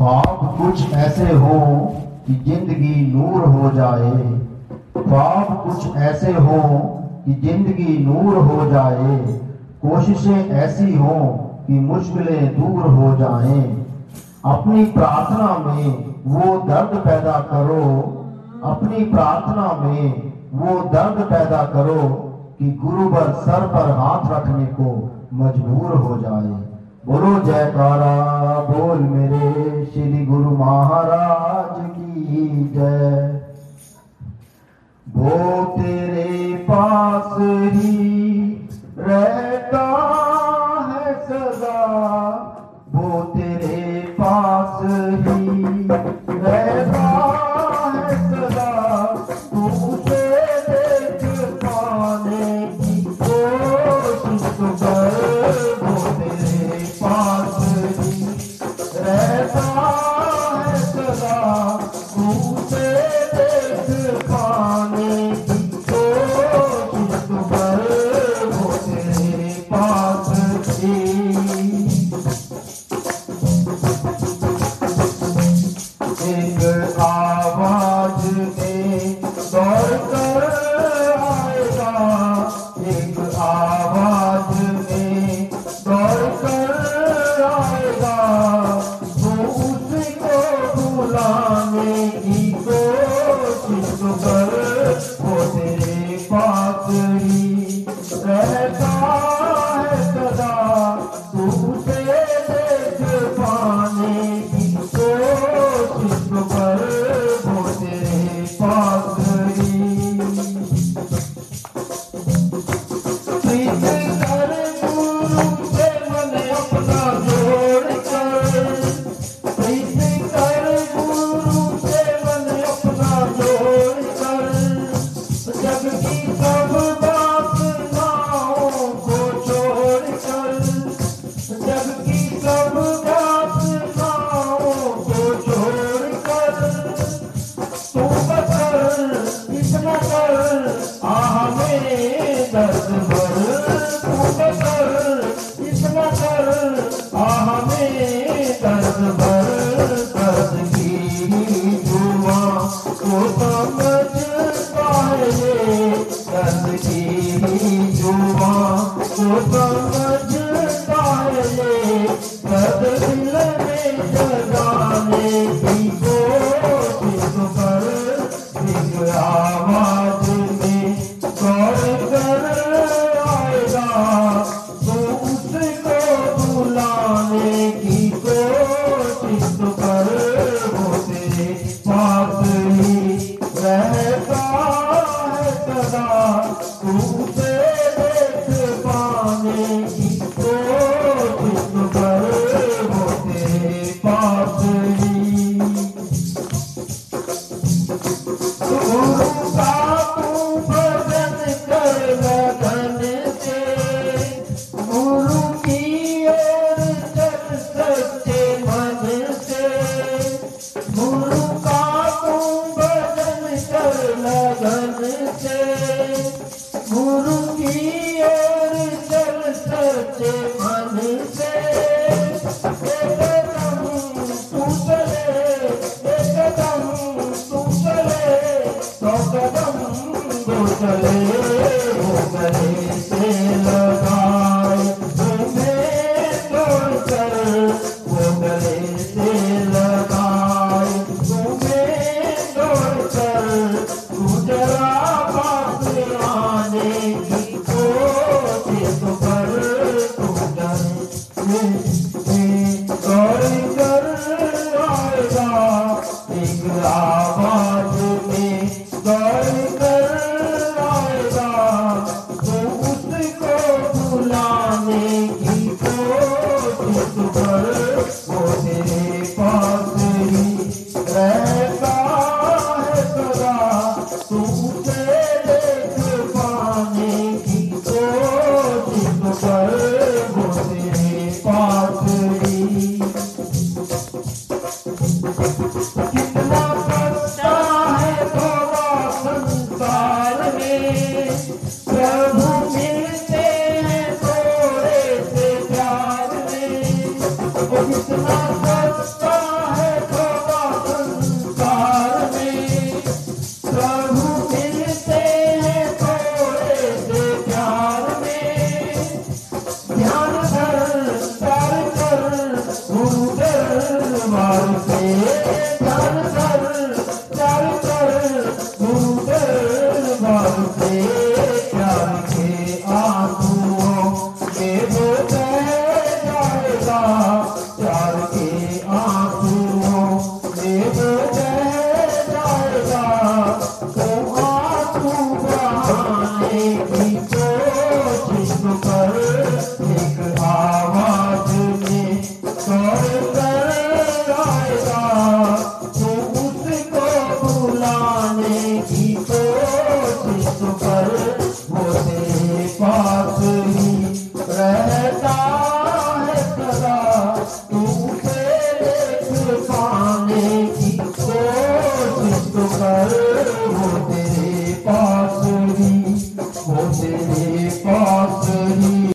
ख्वाब कुछ ऐसे हो कि ज़िंदगी नूर हो जाए। ख्वाब कुछ ऐसे हो कि ज़िंदगी नूर हो जाए। कोशिशें ऐसी हो कि मुश्किलें दूर हो जाएँ। अपनी प्रार्थना में वो दर्द पैदा करो। अपनी प्रार्थना में वो दर्द पैदा करो कि गुरु पर सर पर हाथ रखने को मजबूर हो जाए। बोलो जयकारा बोल मेरे श्री गुरु महाराज की जय। वो तेरे पास ही Bye. Baba, मुसले मुसले से ला